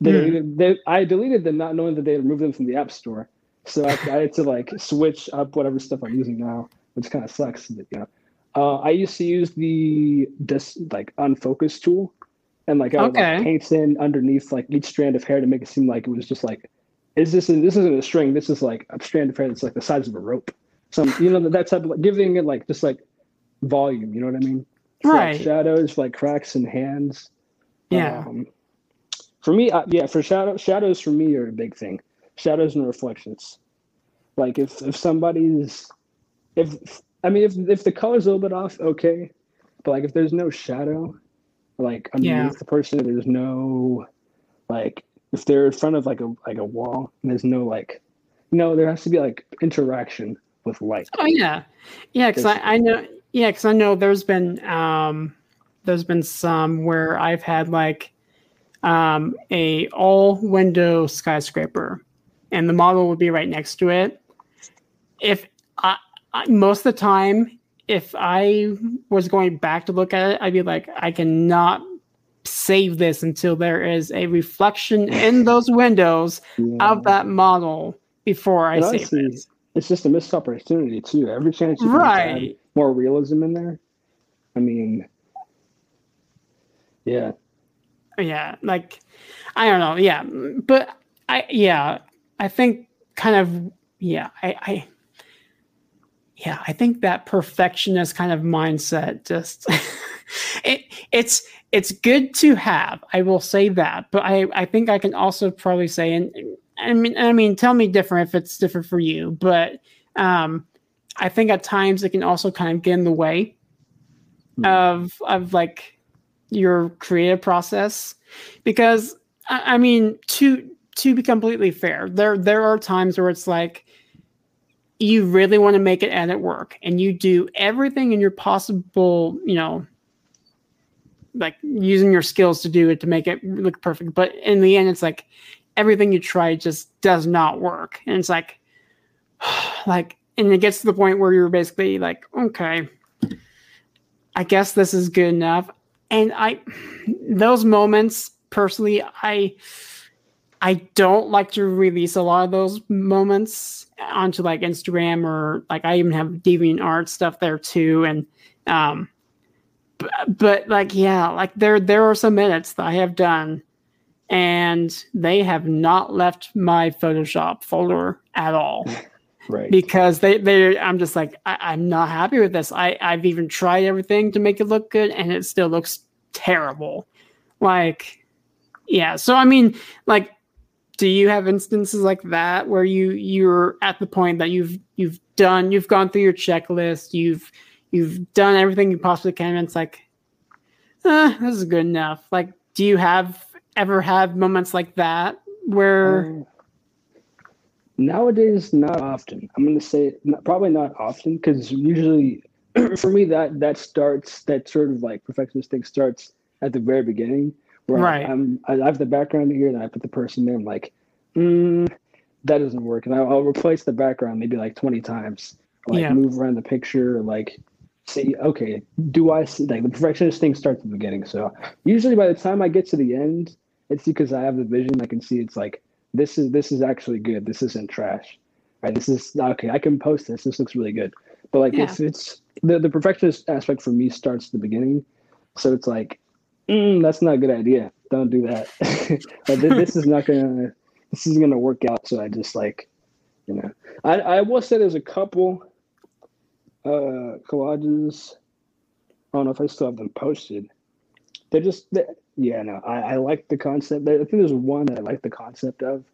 They, mm. they, I deleted them not knowing that they removed them from the App Store. So I, I, had to like switch up whatever stuff I'm using now, which kind of sucks. But, you know, uh, I used to use the this like unfocus tool, and like I would okay. like, paint in underneath like each strand of hair to make it seem like it was just like, is this this isn't a string? This is like a strand of hair that's like the size of a rope. Some you know that type of like, giving it like just like volume. You know what I mean? right. Like shadows, like cracks and hands. Yeah. Um, for me, uh, yeah, for shadow shadows for me are a big thing. Shadows and reflections. Like if if somebody's, if I mean if if the color's a little bit off, okay, but like if there's no shadow, like underneath yeah. the person, there's no, like if they're in front of like a like a wall, and there's no like, no, there has to be like interaction with light. Oh yeah, yeah, because I I know yeah, because I know there's been um there's been some where I've had like um, a all window skyscraper, and the model would be right next to it. If I, I, most of the time, if I was going back to look at it, I'd be like, I cannot save this until there is a reflection in those windows yeah. of that model before I save it. It's just a missed opportunity too. Every chance you can right. more realism in there. I mean, yeah. Yeah, like I don't know. Yeah, but I yeah, I think kind of yeah, I, I yeah, I think that perfectionist kind of mindset just it it's it's good to have. I will say that, but I I think I can also probably say and I mean I mean tell me different if it's different for you, but um I think at times it can also kind of get in the way mm. of of like your creative process because I, I mean to to be completely fair there there are times where it's like you really want to make it at it work and you do everything in your possible, you know, like using your skills to do it to make it look perfect. But in the end, it's like everything you try just does not work. And it's like, like, and it gets to the point where you're basically like, okay, I guess this is good enough. And I, those moments personally, I, I don't like to release a lot of those moments onto like Instagram or like I even have DeviantArt stuff there too. And, um, but, but like, yeah, like there, there are some minutes that I have done and they have not left my Photoshop folder at all. Right. Because they, they, I'm just like, I, am not happy with this. I, I've even tried everything to make it look good and it still looks terrible. Like, yeah. So, I mean, like, do you have instances like that where you you're at the point that you've you've done you've gone through your checklist you've you've done everything you possibly can and it's like uh, this is good enough. Like do you have ever have moments like that where um, nowadays not often. I'm to say not, probably not often because usually for me that that starts that sort of like perfectionist thing starts at the very beginning where right. I'm, I have the background here and I put the person there. I'm like, mm, that doesn't work. And I'll, I'll, replace the background maybe like 20 times. Like yeah. move around the picture, like see, okay, do I see like the perfectionist thing starts at the beginning. So usually by the time I get to the end, it's because I have the vision. I can see it's like this is this is actually good. This isn't trash. Right. This is okay. I can post this. This looks really good. But like yeah. it's it's the, the perfectionist aspect for me starts at the beginning. So it's like mm, that's not a good idea. Don't do that. but this is not gonna this is gonna work out. So I just like, you know, I I will say there's a couple uh collages. I don't know if I still have them posted. They're just they, yeah, no, I, I like the concept. I think there's one that I like the concept of.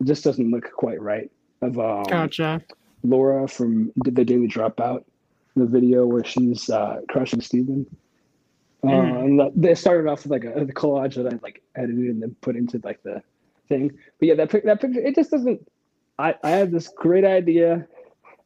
It just doesn't look quite right. Of um, gotcha. Laura from the Daily Dropout, the video where she's uh, crushing Steven. Mm. And they started off with like a, a, collage that I like edited and then put into like the thing. But yeah, that that picture it just doesn't. I I had this great idea.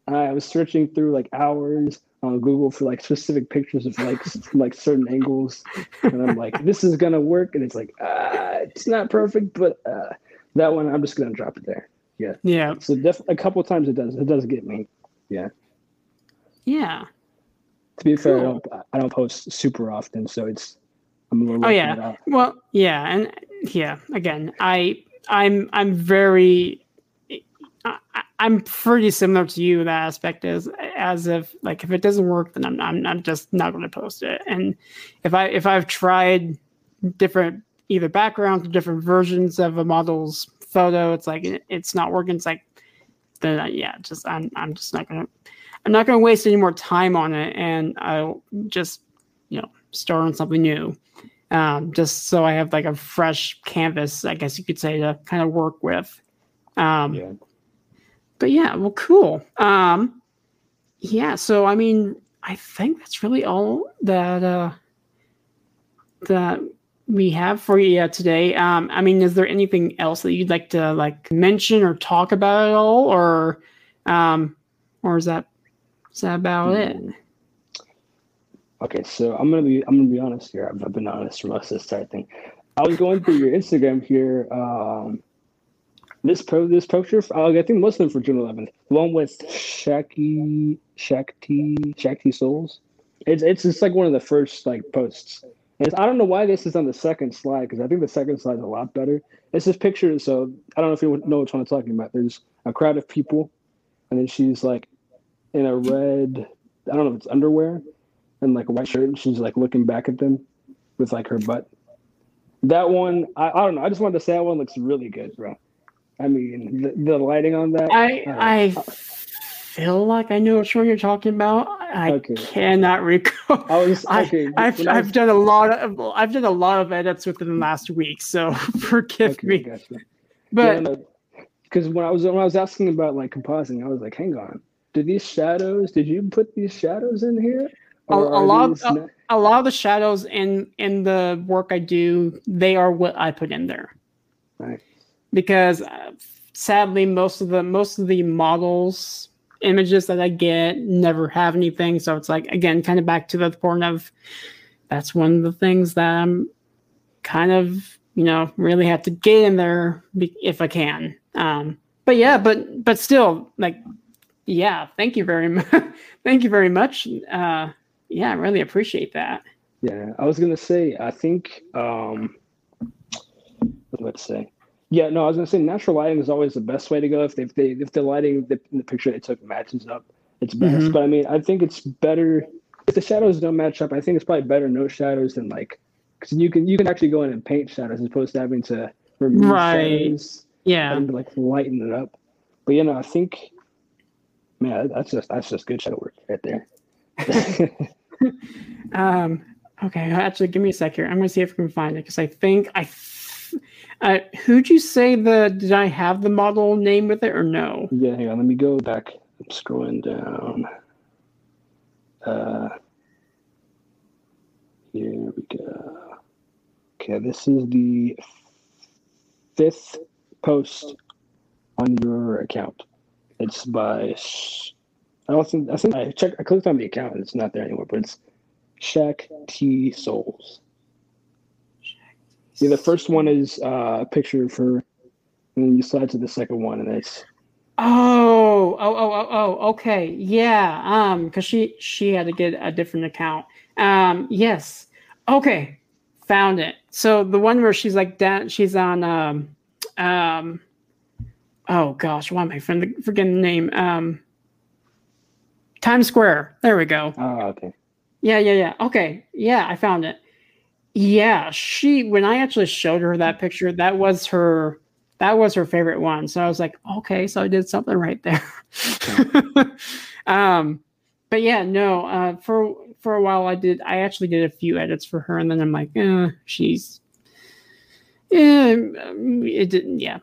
I was searching through like hours on Google for like specific pictures of like like certain angles, and I'm like, this is gonna work, and it's like, uh, it's not perfect, but uh, that one I'm just gonna drop it there. Yeah. Yeah. So def- a couple times it does it does get me. Yeah. Yeah to be fair, I don't I don't post super often, so it's I'm a little. Oh yeah, well yeah, and yeah, again, I I'm I'm very. I, I'm pretty similar to you. That aspect is as if like if it doesn't work, then I'm I'm, I'm just not going to post it. And if I if I've tried different either backgrounds or different versions of a model's photo, it's like it's not working. It's like then uh, yeah, just I'm I'm just not gonna I'm not going to waste any more time on it, and I'll just you know start on something new, um, just so I have like a fresh canvas, I guess you could say, to kind of work with. Um, yeah. But yeah, well, cool. Um, yeah, so I mean, I think that's really all that uh, that we have for you today. Um, I mean, is there anything else that you'd like to like mention or talk about at all, or um, or is that is that about mm. it? Hmm. Okay, so I'm gonna be I'm gonna be honest here. I've, I've been honest for most of this entire thing. I was going through your Instagram here. Um, this pro this picture, uh, I think most of them for June 11th. The one with Shaki Shakti Shakti Souls. It's it's just like one of the first like posts. And I don't know why this is on the second slide because I think the second slide is a lot better. It's this picture, so I don't know if you know which one I'm talking about. There's a crowd of people, and then she's like in a red, I don't know if it's underwear and like a white shirt, and she's like looking back at them with like her butt. That one, I, I don't know. I just wanted to say that one looks really good, bro. I mean, the, the lighting on that. I uh, I feel like I know which one you're talking about. I okay. cannot recall. I was okay. I, have I've done a lot of I've done a lot of edits within the last week, so forgive okay, me. Gotcha. But because yeah, when I was when I was asking about like compositing, I was like, hang on, do these shadows? Did you put these shadows in here? A, a lot, a, a, lot of the shadows in in the work I do, they are what I put in there. Right. Because uh, sadly, most of the most of the models images that I get, never have anything. So it's like again, kind of back to the point of that's one of the things that I'm kind of you know really have to get in there if I can. Um, but yeah, but but still, like yeah, thank you very much. thank you very much. Uh, yeah, I really appreciate that. Yeah, I was gonna say, I think, um, what do I say? Yeah, no, I was gonna say natural lighting is always the best way to go. If they, if they if the lighting the, the picture they took matches up, it's best. Mm-hmm. But I mean, I think it's better if the shadows don't match up. I think it's probably better no shadows than like because you can you can actually go in and paint shadows as opposed to having to remove right. shadows. Yeah, and like lighten it up. But you know, I think, man, that's just that's just good shadow work right there. um. Okay, actually, give me a sec here. I'm gonna see if I can find it because I think I uh, who'd you say the? Did I have the model name with it or no? Yeah, hang on. Let me go back. I'm scrolling down. Uh, here we go. Okay, this is the fifth post on your account. It's by. I don't think I think I checked. I clicked on the account and it's not there anymore. But it's Shaq T Souls. Yeah, the first one is uh, a picture of her, and then you slide to the second one, and it's. Oh, oh, oh, oh, oh, okay, yeah. Um, because she she had to get a different account. Um, yes, okay, found it. So the one where she's like down, she's on um, um, oh gosh, why am I forgetting the name? Um, Times Square. There we go. Oh, okay. Yeah, yeah, yeah. Okay, yeah, I found it. Yeah, she when I actually showed her that picture, that was her that was her favorite one. So I was like, okay, so I did something right there. um, but yeah, no, uh, for for a while I did I actually did a few edits for her, and then I'm like, eh, she's yeah, it didn't yeah,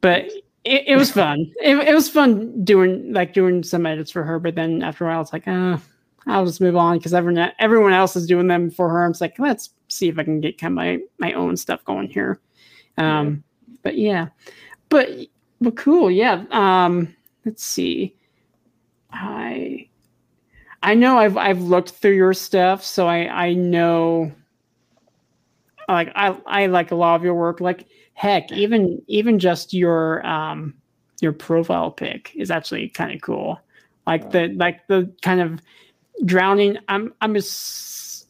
but it, it was fun. It, it was fun doing like doing some edits for her, but then after a while it's like, uh, I'll just move on because everyone everyone else is doing them for her. I'm just like, let's see if I can get kind of my my own stuff going here. Um, yeah. But yeah, but but cool. Yeah. Um, let's see. I I know I've I've looked through your stuff, so I I know. Like I I like a lot of your work. Like heck, even even just your um your profile pic is actually kind of cool. Like the like the kind of drowning. I'm I'm just.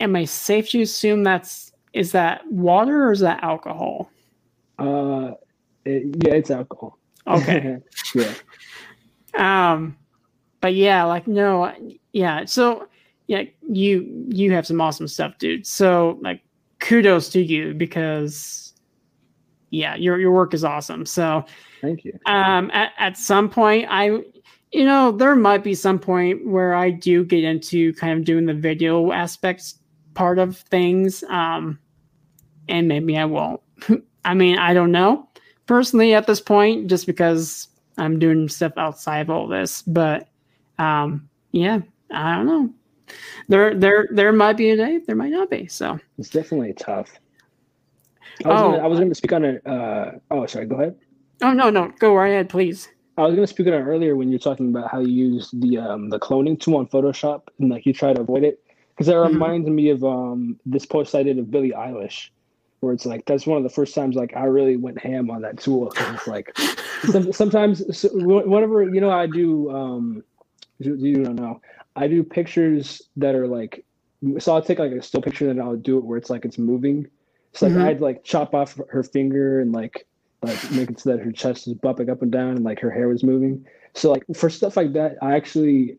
Am I safe to assume that's is that water or is that alcohol? Uh, it, yeah, it's alcohol. Okay. yeah. Um, but yeah, like no, yeah. So yeah, you you have some awesome stuff, dude. So like, kudos to you because yeah, your your work is awesome. So thank you. Um, at at some point, I you know, there might be some point where I do get into kind of doing the video aspects part of things. Um, and maybe I won't. I mean, I don't know personally at this point, just because I'm doing stuff outside of all this. But um, yeah, I don't know. There, there, there might be a day. There might not be. So it's definitely tough. I was, oh, gonna, I was going to speak on it. Uh, oh, sorry. Go ahead. Oh no, no, go right ahead, please. I was going to speak on it earlier when you're talking about how you use the um, the cloning tool on Photoshop and like you try to avoid it because that mm-hmm. reminds me of um, this post I did of Billie Eilish, where it's like that's one of the first times like I really went ham on that tool. It's like sometimes so, whenever you know I do um, you, you don't know I do pictures that are like so I'll take like a still picture and I'll do it where it's like it's moving. So like mm-hmm. I'd like chop off her finger and like like making so that her chest is bumping up and down and like her hair was moving. So like for stuff like that, I actually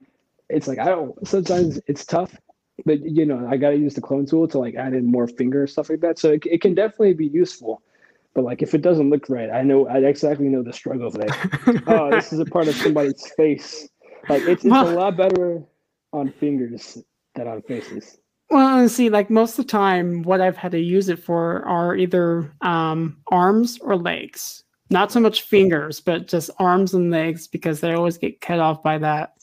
it's like I don't sometimes it's tough, but you know, I gotta use the clone tool to like add in more finger stuff like that. So it, it can definitely be useful. But like if it doesn't look right, I know I exactly know the struggle of that. oh, this is a part of somebody's face. Like it's, it's a lot better on fingers than on faces. Well, see, like most of the time, what I've had to use it for are either um, arms or legs. Not so much fingers, but just arms and legs because they always get cut off by that.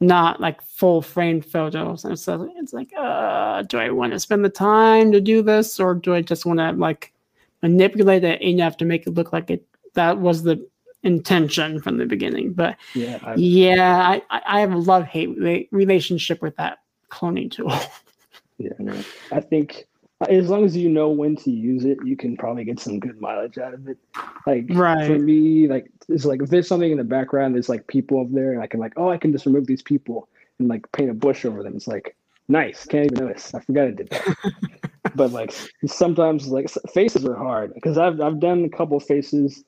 Not like full frame photos. And so it's like, uh, do I want to spend the time to do this, or do I just want to like manipulate it enough to make it look like it that was the intention from the beginning. But Yeah, I, yeah, I, I have a love hate relationship with that cloning tool. yeah, no. I think uh, as long as you know when to use it, you can probably get some good mileage out of it. Like right. for me, like it's like if there's something in the background, there's like people over there, and I can like, oh, I can just remove these people and like paint a bush over them. It's like nice. Can't even notice. I forgot I did that. but like sometimes like faces are hard because I've I've done a couple faces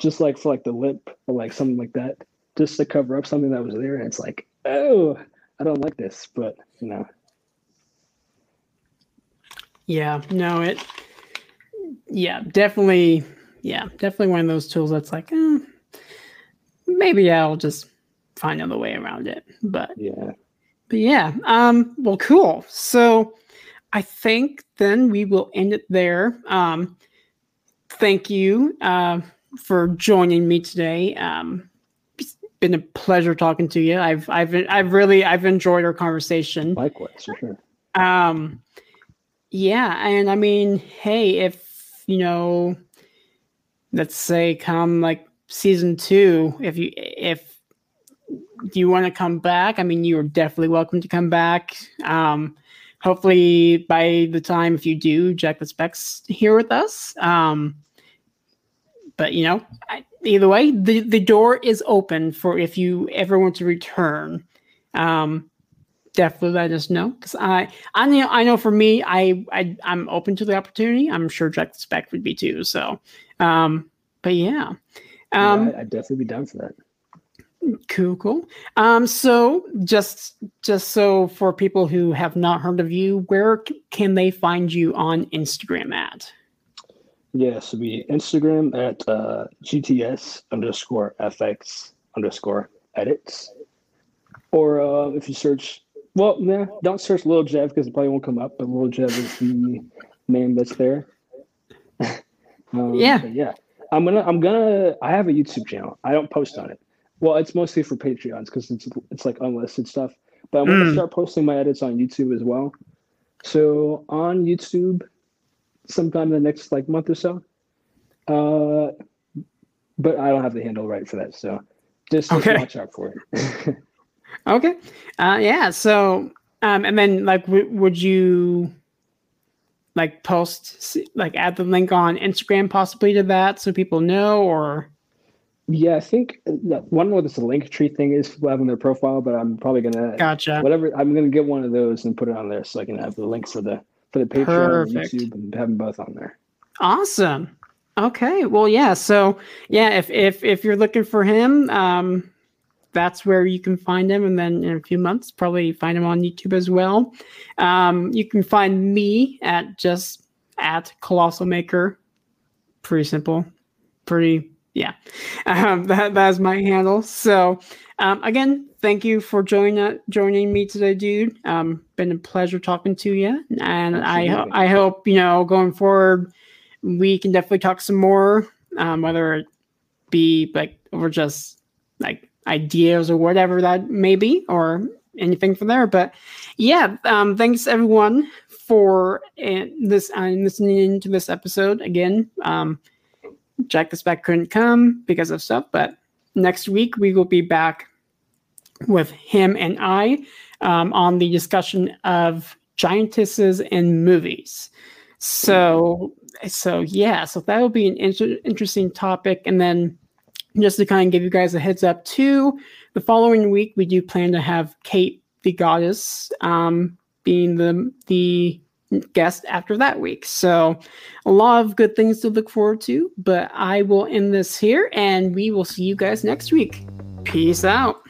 just like for like the lip or like something like that just to cover up something that was there and it's like oh I don't like this but you know Yeah, no, it. Yeah, definitely. Yeah, definitely one of those tools that's like, eh, maybe I'll just find another way around it. But yeah but yeah, um, well, cool. So I think then we will end it there. Um, thank you uh, for joining me today. Um, it's been a pleasure talking to you. I've I've I've really I've enjoyed our conversation. likewise for sure Um, yeah, and I mean, hey, if you know, let's say come like season two, if you if you want to come back, I mean, you're definitely welcome to come back. Um, hopefully by the time if you do, Jack the Specs here with us. Um, but you know, I, either way, the the door is open for if you ever want to return. Um, definitely let us know because I I know I know for me I, I I'm open to the opportunity. I'm sure Jack the Spec would be too. So, um, but yeah, um, yeah, I'd definitely be down for that cool, cool. Um, so just just so for people who have not heard of you, where c- can they find you on Instagram at? Yeah so be Instagram at uh, GTS underscore FX underscore edits. Or uh, if you search well nah, don't search Lil Jeff because it probably won't come up but Lil Jeff is the name that's there. Um, Yeah. yeah I'm gonna I'm gonna I have a YouTube channel. I don't post on it. Well it's mostly for Patreons because it's it's like unlisted stuff. But I'm gonna Mm. start posting my edits on YouTube as well. So on YouTube sometime in the next like month or so uh but I don't have the handle right for that so just, Okay. watch out for it Okay, uh, yeah. So, um, and then like, w- would you like post like add the link on Instagram possibly to that so people know or? yeah I think that one what this link tree thing is people having their profile but I'm probably gonna Gotcha. whatever I'm gonna get one of those and put it on there so I can have the link for the for the Patreon and Perfect. YouTube and have them both on there. Awesome. Okay. Well, yeah. So, yeah, if if if you're looking for him, um, that's where you can find him, and then in a few months, probably find him on YouTube as well. Um, you can find me at just at Colossal Maker. Pretty simple. Pretty. Yeah. Um, that that's my handle. So, um, again, thank you for joining uh, joining me today, dude. Um, been a pleasure talking to you, and I ho- I hope you know going forward we can definitely talk some more, um, whether it be like over just like ideas or whatever that may be, or anything from there. But yeah, um, thanks everyone for uh, this uh, listening to this episode again. Um, Jack the Spec couldn't come because of stuff, but next week we will be back with him and I um, on the discussion of giantesses in movies. So, so yeah, so that will be an inter- interesting topic. And then, just to kind of give you guys a heads up, too, the following week we do plan to have Kate the Goddess um, being the the guest after that week. So, a lot of good things to look forward to. But I will end this here, and we will see you guys next week. Peace out.